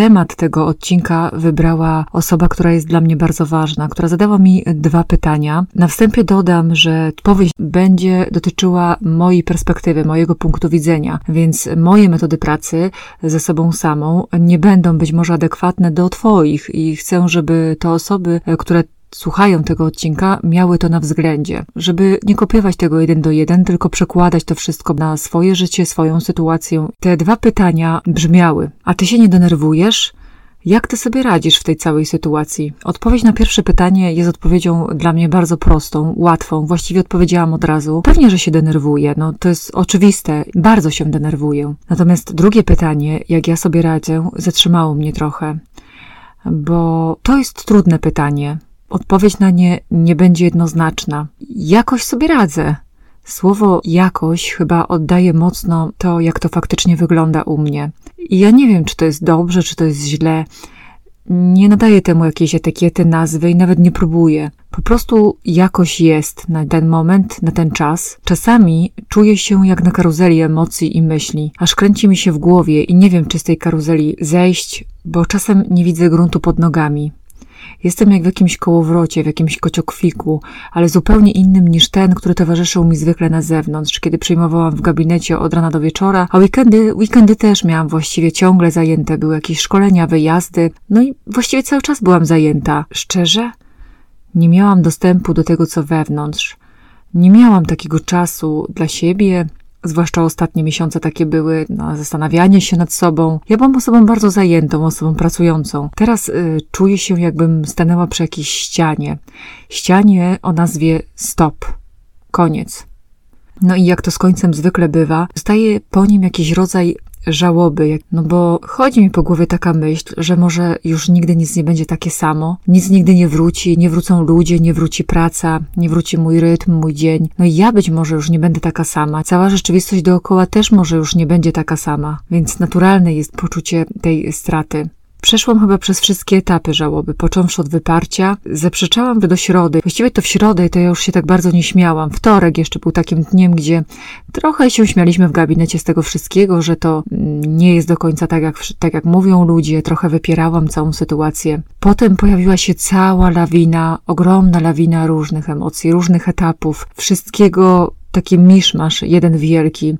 Temat tego odcinka wybrała osoba, która jest dla mnie bardzo ważna, która zadała mi dwa pytania. Na wstępie dodam, że powieść będzie dotyczyła mojej perspektywy, mojego punktu widzenia, więc moje metody pracy ze sobą samą nie będą być może adekwatne do Twoich i chcę, żeby te osoby, które słuchają tego odcinka, miały to na względzie, żeby nie kopiować tego jeden do jeden, tylko przekładać to wszystko na swoje życie, swoją sytuację. Te dwa pytania brzmiały: A ty się nie denerwujesz? Jak ty sobie radzisz w tej całej sytuacji? Odpowiedź na pierwsze pytanie jest odpowiedzią dla mnie bardzo prostą, łatwą. Właściwie odpowiedziałam od razu. Pewnie, że się denerwuję. No to jest oczywiste. Bardzo się denerwuję. Natomiast drugie pytanie, jak ja sobie radzę, zatrzymało mnie trochę. Bo to jest trudne pytanie odpowiedź na nie nie będzie jednoznaczna. Jakoś sobie radzę. Słowo jakoś chyba oddaje mocno to, jak to faktycznie wygląda u mnie. I ja nie wiem, czy to jest dobrze, czy to jest źle. Nie nadaję temu jakiejś etykiety, nazwy i nawet nie próbuję. Po prostu jakoś jest na ten moment, na ten czas. Czasami czuję się jak na karuzeli emocji i myśli, aż kręci mi się w głowie i nie wiem, czy z tej karuzeli zejść, bo czasem nie widzę gruntu pod nogami. Jestem jak w jakimś kołowrocie, w jakimś kociokwiku, ale zupełnie innym niż ten, który towarzyszył mi zwykle na zewnątrz, kiedy przyjmowałam w gabinecie od rana do wieczora, a weekendy, weekendy też miałam właściwie ciągle zajęte, były jakieś szkolenia, wyjazdy, no i właściwie cały czas byłam zajęta. Szczerze? Nie miałam dostępu do tego, co wewnątrz. Nie miałam takiego czasu dla siebie, Zwłaszcza ostatnie miesiące takie były na zastanawianie się nad sobą. Ja byłam osobą bardzo zajętą, osobą pracującą. Teraz y, czuję się, jakbym stanęła przy jakiejś ścianie. Ścianie o nazwie stop. Koniec. No i jak to z końcem zwykle bywa, zostaje po nim jakiś rodzaj żałoby, no bo chodzi mi po głowie taka myśl, że może już nigdy nic nie będzie takie samo, nic nigdy nie wróci, nie wrócą ludzie, nie wróci praca, nie wróci mój rytm, mój dzień. No i ja być może już nie będę taka sama, cała rzeczywistość dookoła też może już nie będzie taka sama, więc naturalne jest poczucie tej straty. Przeszłam chyba przez wszystkie etapy żałoby, począwszy od wyparcia. Zaprzeczałam do środy. Właściwie to w środę to ja już się tak bardzo nie śmiałam. Wtorek jeszcze był takim dniem, gdzie trochę się śmialiśmy w gabinecie z tego wszystkiego, że to nie jest do końca tak jak, tak jak mówią ludzie. Trochę wypierałam całą sytuację. Potem pojawiła się cała lawina, ogromna lawina różnych emocji, różnych etapów. Wszystkiego taki miszmasz, jeden wielki.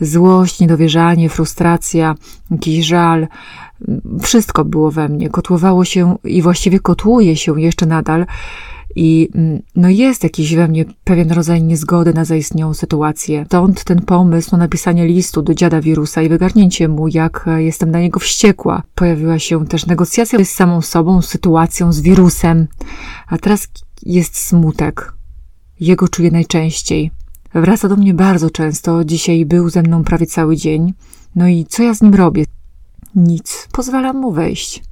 Złość, niedowierzanie, frustracja, jakiś żal. Wszystko było we mnie. Kotłowało się i właściwie kotłuje się jeszcze nadal. I mm, no jest jakiś we mnie pewien rodzaj niezgody na zaistniałą sytuację. Stąd ten pomysł na napisanie listu do dziada wirusa i wygarnięcie mu, jak jestem na niego wściekła. Pojawiła się też negocjacja z samą sobą, z sytuacją, z wirusem. A teraz jest smutek. Jego czuję najczęściej. Wraca do mnie bardzo często, dzisiaj był ze mną prawie cały dzień. No i co ja z nim robię? Nic, pozwalam mu wejść.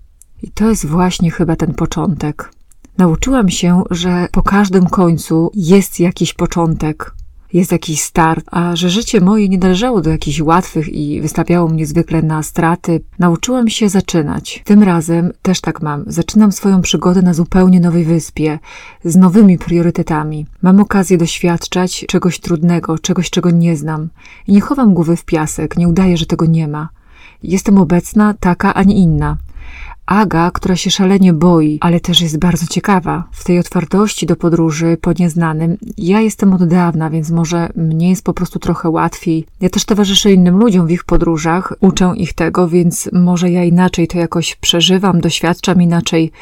I to jest właśnie chyba ten początek. Nauczyłam się, że po każdym końcu jest jakiś początek jest jakiś start, a że życie moje nie należało do jakichś łatwych i wystawiało mnie zwykle na straty, nauczyłam się zaczynać. Tym razem też tak mam. Zaczynam swoją przygodę na zupełnie nowej wyspie, z nowymi priorytetami. Mam okazję doświadczać czegoś trudnego, czegoś, czego nie znam. I nie chowam głowy w piasek, nie udaję, że tego nie ma. Jestem obecna, taka, a nie inna. Aga, która się szalenie boi, ale też jest bardzo ciekawa. W tej otwartości do podróży po nieznanym ja jestem od dawna, więc może mnie jest po prostu trochę łatwiej. Ja też towarzyszę innym ludziom w ich podróżach, uczę ich tego, więc może ja inaczej to jakoś przeżywam, doświadczam inaczej.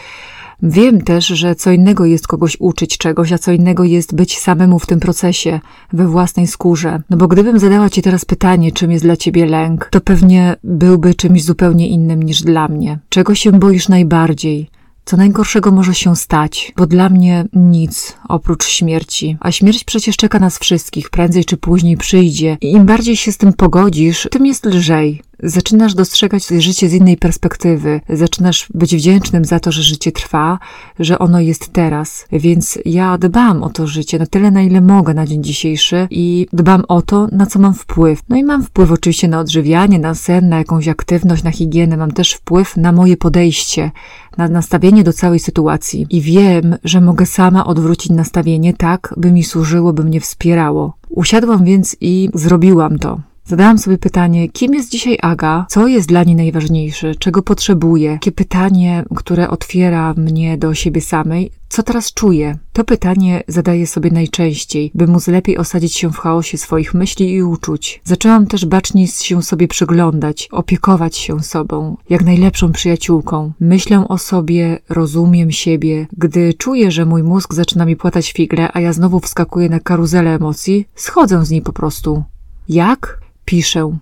Wiem też, że co innego jest kogoś uczyć czegoś, a co innego jest być samemu w tym procesie, we własnej skórze. No bo gdybym zadała ci teraz pytanie, czym jest dla ciebie lęk, to pewnie byłby czymś zupełnie innym niż dla mnie. Czego się boisz najbardziej? Co najgorszego może się stać, bo dla mnie nic oprócz śmierci. A śmierć przecież czeka nas wszystkich, prędzej czy później przyjdzie. I im bardziej się z tym pogodzisz, tym jest lżej. Zaczynasz dostrzegać życie z innej perspektywy, zaczynasz być wdzięcznym za to, że życie trwa, że ono jest teraz. Więc ja dbam o to życie na tyle, na ile mogę na dzień dzisiejszy i dbam o to, na co mam wpływ. No i mam wpływ oczywiście na odżywianie, na sen, na jakąś aktywność, na higienę. Mam też wpływ na moje podejście, na nastawienie do całej sytuacji. I wiem, że mogę sama odwrócić nastawienie tak, by mi służyło, by mnie wspierało. Usiadłam więc i zrobiłam to Zadałam sobie pytanie, kim jest dzisiaj Aga, co jest dla niej najważniejsze, czego potrzebuje. Takie pytanie, które otwiera mnie do siebie samej, co teraz czuję? To pytanie zadaję sobie najczęściej, by móc lepiej osadzić się w chaosie swoich myśli i uczuć. Zaczęłam też baczniej się sobie przyglądać, opiekować się sobą, jak najlepszą przyjaciółką. Myślę o sobie, rozumiem siebie. Gdy czuję, że mój mózg zaczyna mi płatać figle, a ja znowu wskakuję na karuzelę emocji, schodzę z niej po prostu. Jak? Piszę.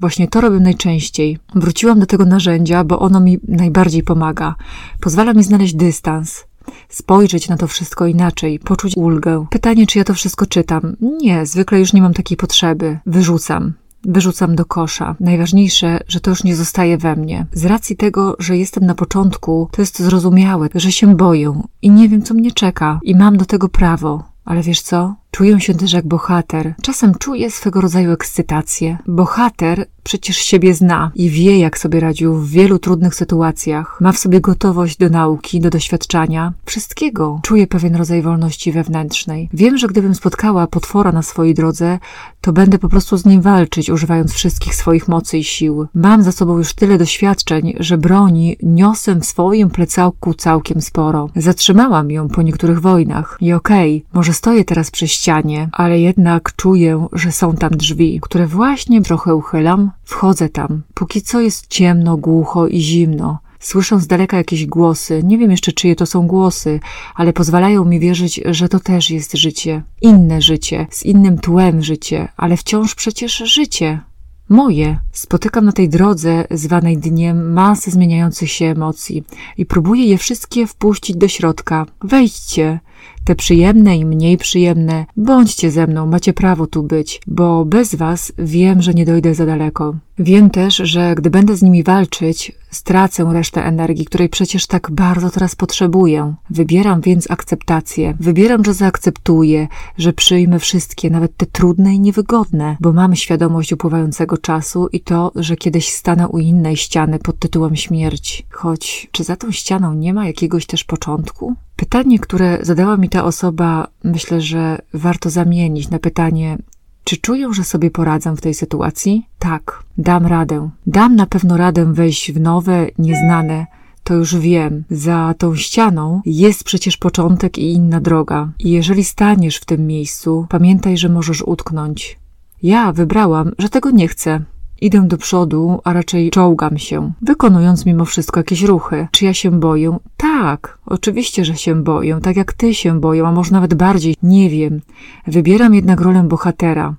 Właśnie to robię najczęściej. Wróciłam do tego narzędzia, bo ono mi najbardziej pomaga. Pozwala mi znaleźć dystans, spojrzeć na to wszystko inaczej, poczuć ulgę. Pytanie, czy ja to wszystko czytam? Nie, zwykle już nie mam takiej potrzeby. Wyrzucam. Wyrzucam do kosza. Najważniejsze, że to już nie zostaje we mnie. Z racji tego, że jestem na początku, to jest zrozumiałe, że się boję i nie wiem, co mnie czeka, i mam do tego prawo. Ale wiesz co? Czuję się też jak bohater. Czasem czuję swego rodzaju ekscytację. Bohater przecież siebie zna i wie, jak sobie radził w wielu trudnych sytuacjach. Ma w sobie gotowość do nauki, do doświadczania, wszystkiego. Czuje pewien rodzaj wolności wewnętrznej. Wiem, że gdybym spotkała potwora na swojej drodze, to będę po prostu z nim walczyć, używając wszystkich swoich mocy i sił. Mam za sobą już tyle doświadczeń, że broni niosę w swoim plecałku całkiem sporo. Zatrzymałam ją po niektórych wojnach. I okej, okay, może stoję teraz przy ścianie, ale jednak czuję, że są tam drzwi, które właśnie trochę uchylam, wchodzę tam. Póki co jest ciemno, głucho i zimno. Słyszę z daleka jakieś głosy, nie wiem jeszcze czyje to są głosy, ale pozwalają mi wierzyć, że to też jest życie. Inne życie, z innym tłem życie, ale wciąż przecież życie. Moje. Spotykam na tej drodze, zwanej dniem, masę zmieniających się emocji i próbuję je wszystkie wpuścić do środka. Wejdźcie, te przyjemne i mniej przyjemne, bądźcie ze mną, macie prawo tu być, bo bez was wiem, że nie dojdę za daleko. Wiem też, że gdy będę z nimi walczyć, stracę resztę energii, której przecież tak bardzo teraz potrzebuję. Wybieram więc akceptację. Wybieram, że zaakceptuję, że przyjmę wszystkie, nawet te trudne i niewygodne, bo mam świadomość upływającego czasu i to, że kiedyś stanę u innej ściany pod tytułem śmierć. Choć, czy za tą ścianą nie ma jakiegoś też początku? Pytanie, które zadała mi ta osoba, myślę, że warto zamienić na pytanie, czy czuję, że sobie poradzę w tej sytuacji? Tak, dam radę. Dam na pewno radę wejść w nowe, nieznane. To już wiem. Za tą ścianą jest przecież początek i inna droga. I jeżeli staniesz w tym miejscu, pamiętaj, że możesz utknąć. Ja wybrałam, że tego nie chcę. Idę do przodu, a raczej czołgam się, wykonując mimo wszystko jakieś ruchy. Czy ja się boję? Tak, oczywiście, że się boję, tak jak ty się boję, a może nawet bardziej, nie wiem. Wybieram jednak rolę bohatera,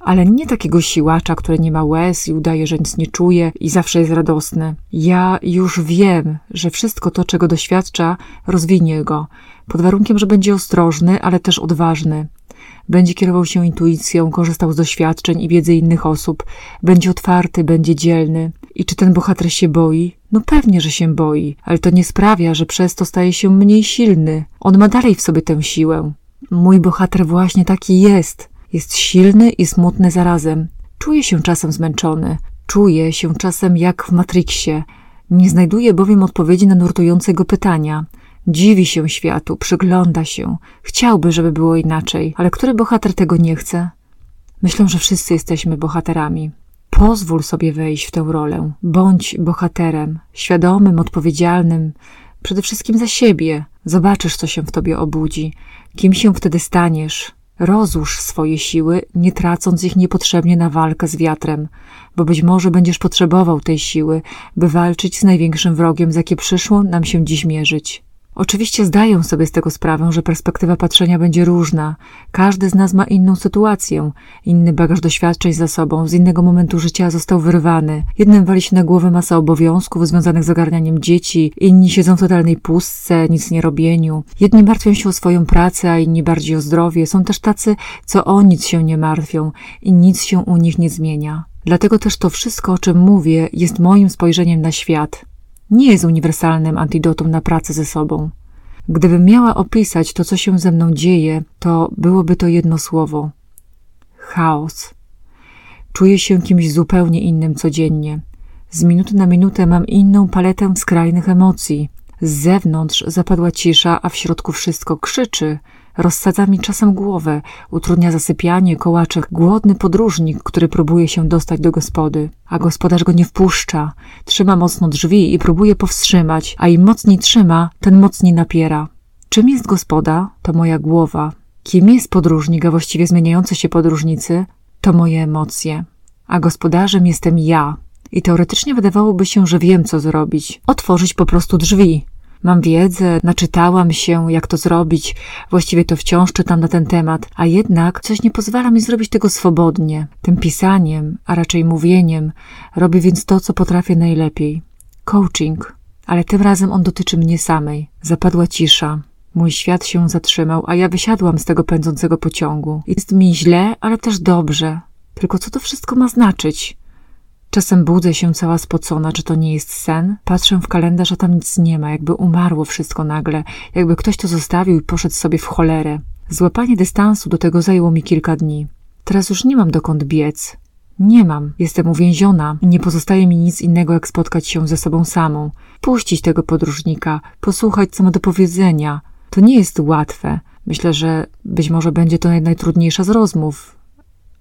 ale nie takiego siłacza, który nie ma łez i udaje, że nic nie czuje i zawsze jest radosny. Ja już wiem, że wszystko to, czego doświadcza, rozwinie go, pod warunkiem, że będzie ostrożny, ale też odważny. Będzie kierował się intuicją, korzystał z doświadczeń i wiedzy innych osób, będzie otwarty, będzie dzielny. I czy ten bohater się boi? No pewnie, że się boi, ale to nie sprawia, że przez to staje się mniej silny. On ma dalej w sobie tę siłę. Mój bohater właśnie taki jest. Jest silny i smutny zarazem. Czuje się czasem zmęczony. Czuje się czasem jak w Matrixie. Nie znajduje bowiem odpowiedzi na nurtujące go pytania. Dziwi się światu, przygląda się, chciałby, żeby było inaczej, ale który bohater tego nie chce? Myślę, że wszyscy jesteśmy bohaterami. Pozwól sobie wejść w tę rolę. Bądź bohaterem, świadomym, odpowiedzialnym, przede wszystkim za siebie. Zobaczysz, co się w tobie obudzi, kim się wtedy staniesz. Rozłóż swoje siły, nie tracąc ich niepotrzebnie na walkę z wiatrem, bo być może będziesz potrzebował tej siły, by walczyć z największym wrogiem, z jakie przyszło nam się dziś mierzyć. Oczywiście zdaję sobie z tego sprawę, że perspektywa patrzenia będzie różna. Każdy z nas ma inną sytuację, inny bagaż doświadczeń za sobą, z innego momentu życia został wyrwany. Jednym wali się na głowę masa obowiązków związanych z ogarnianiem dzieci, inni siedzą w totalnej pustce, nic nie robieniu. Jedni martwią się o swoją pracę, a inni bardziej o zdrowie. Są też tacy, co o nic się nie martwią i nic się u nich nie zmienia. Dlatego też to wszystko, o czym mówię, jest moim spojrzeniem na świat nie jest uniwersalnym antidotum na pracę ze sobą. Gdybym miała opisać to, co się ze mną dzieje, to byłoby to jedno słowo chaos. Czuję się kimś zupełnie innym codziennie. Z minuty na minutę mam inną paletę skrajnych emocji. Z zewnątrz zapadła cisza, a w środku wszystko krzyczy, Rozsadza mi czasem głowę, utrudnia zasypianie, kołaczek, głodny podróżnik, który próbuje się dostać do gospody. A gospodarz go nie wpuszcza, trzyma mocno drzwi i próbuje powstrzymać, a im mocniej trzyma, ten mocniej napiera. Czym jest gospoda? To moja głowa. Kim jest podróżnik, a właściwie zmieniający się podróżnicy? To moje emocje. A gospodarzem jestem ja. I teoretycznie wydawałoby się, że wiem, co zrobić. Otworzyć po prostu drzwi. Mam wiedzę, naczytałam się, jak to zrobić, właściwie to wciąż czytam na ten temat, a jednak coś nie pozwala mi zrobić tego swobodnie. Tym pisaniem, a raczej mówieniem, robię więc to, co potrafię najlepiej. Coaching. Ale tym razem on dotyczy mnie samej. Zapadła cisza. Mój świat się zatrzymał, a ja wysiadłam z tego pędzącego pociągu. Jest mi źle, ale też dobrze. Tylko co to wszystko ma znaczyć? Czasem budzę się cała spocona, czy to nie jest sen. Patrzę w kalendarz, a tam nic nie ma, jakby umarło wszystko nagle, jakby ktoś to zostawił i poszedł sobie w cholerę. Złapanie dystansu do tego zajęło mi kilka dni. Teraz już nie mam dokąd biec. Nie mam. Jestem uwięziona. Nie pozostaje mi nic innego, jak spotkać się ze sobą samą. Puścić tego podróżnika, posłuchać, co ma do powiedzenia. To nie jest łatwe. Myślę, że być może będzie to najtrudniejsza z rozmów,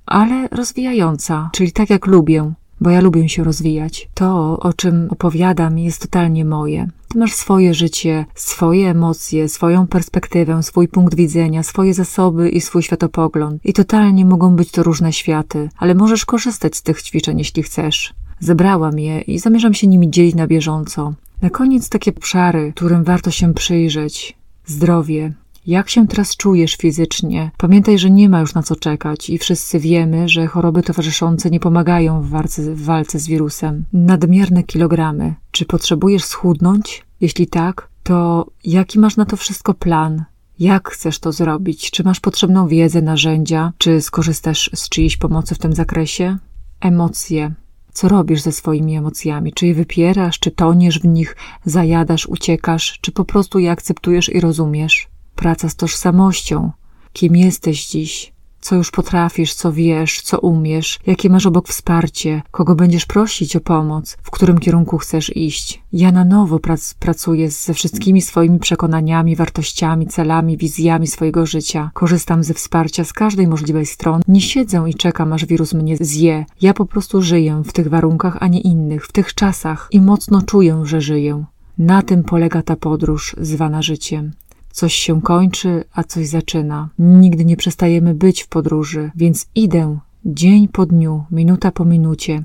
ale rozwijająca, czyli tak jak lubię bo ja lubię się rozwijać. To, o czym opowiadam, jest totalnie moje. Ty masz swoje życie, swoje emocje, swoją perspektywę, swój punkt widzenia, swoje zasoby i swój światopogląd. I totalnie mogą być to różne światy, ale możesz korzystać z tych ćwiczeń, jeśli chcesz. Zebrałam je i zamierzam się nimi dzielić na bieżąco. Na koniec takie obszary, którym warto się przyjrzeć. Zdrowie, jak się teraz czujesz fizycznie? Pamiętaj, że nie ma już na co czekać i wszyscy wiemy, że choroby towarzyszące nie pomagają w walce, w walce z wirusem. Nadmierne kilogramy. Czy potrzebujesz schudnąć? Jeśli tak, to jaki masz na to wszystko plan? Jak chcesz to zrobić? Czy masz potrzebną wiedzę, narzędzia? Czy skorzystasz z czyjejś pomocy w tym zakresie? Emocje. Co robisz ze swoimi emocjami? Czy je wypierasz, czy toniesz w nich, zajadasz, uciekasz, czy po prostu je akceptujesz i rozumiesz? Praca z tożsamością. Kim jesteś dziś? Co już potrafisz, co wiesz, co umiesz, jakie masz obok wsparcie, kogo będziesz prosić o pomoc, w którym kierunku chcesz iść. Ja na nowo prac, pracuję ze wszystkimi swoimi przekonaniami, wartościami, celami, wizjami swojego życia. Korzystam ze wsparcia z każdej możliwej strony. Nie siedzę i czekam, aż wirus mnie zje. Ja po prostu żyję w tych warunkach, a nie innych, w tych czasach i mocno czuję, że żyję. Na tym polega ta podróż zwana życiem. Coś się kończy, a coś zaczyna. Nigdy nie przestajemy być w podróży, więc idę dzień po dniu, minuta po minucie,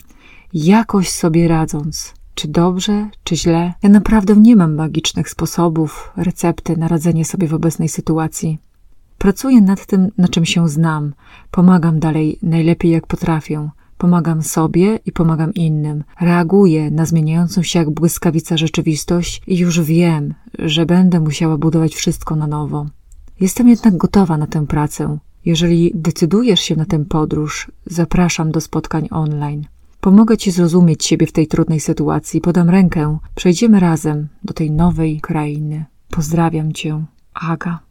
jakoś sobie radząc. Czy dobrze, czy źle? Ja naprawdę nie mam magicznych sposobów, recepty na radzenie sobie w obecnej sytuacji. Pracuję nad tym, na czym się znam. Pomagam dalej najlepiej jak potrafię. Pomagam sobie i pomagam innym. Reaguję na zmieniającą się jak błyskawica rzeczywistość i już wiem, że będę musiała budować wszystko na nowo. Jestem jednak gotowa na tę pracę. Jeżeli decydujesz się na tę podróż, zapraszam do spotkań online. Pomogę Ci zrozumieć siebie w tej trudnej sytuacji, podam rękę, przejdziemy razem do tej nowej krainy. Pozdrawiam Cię, Aga.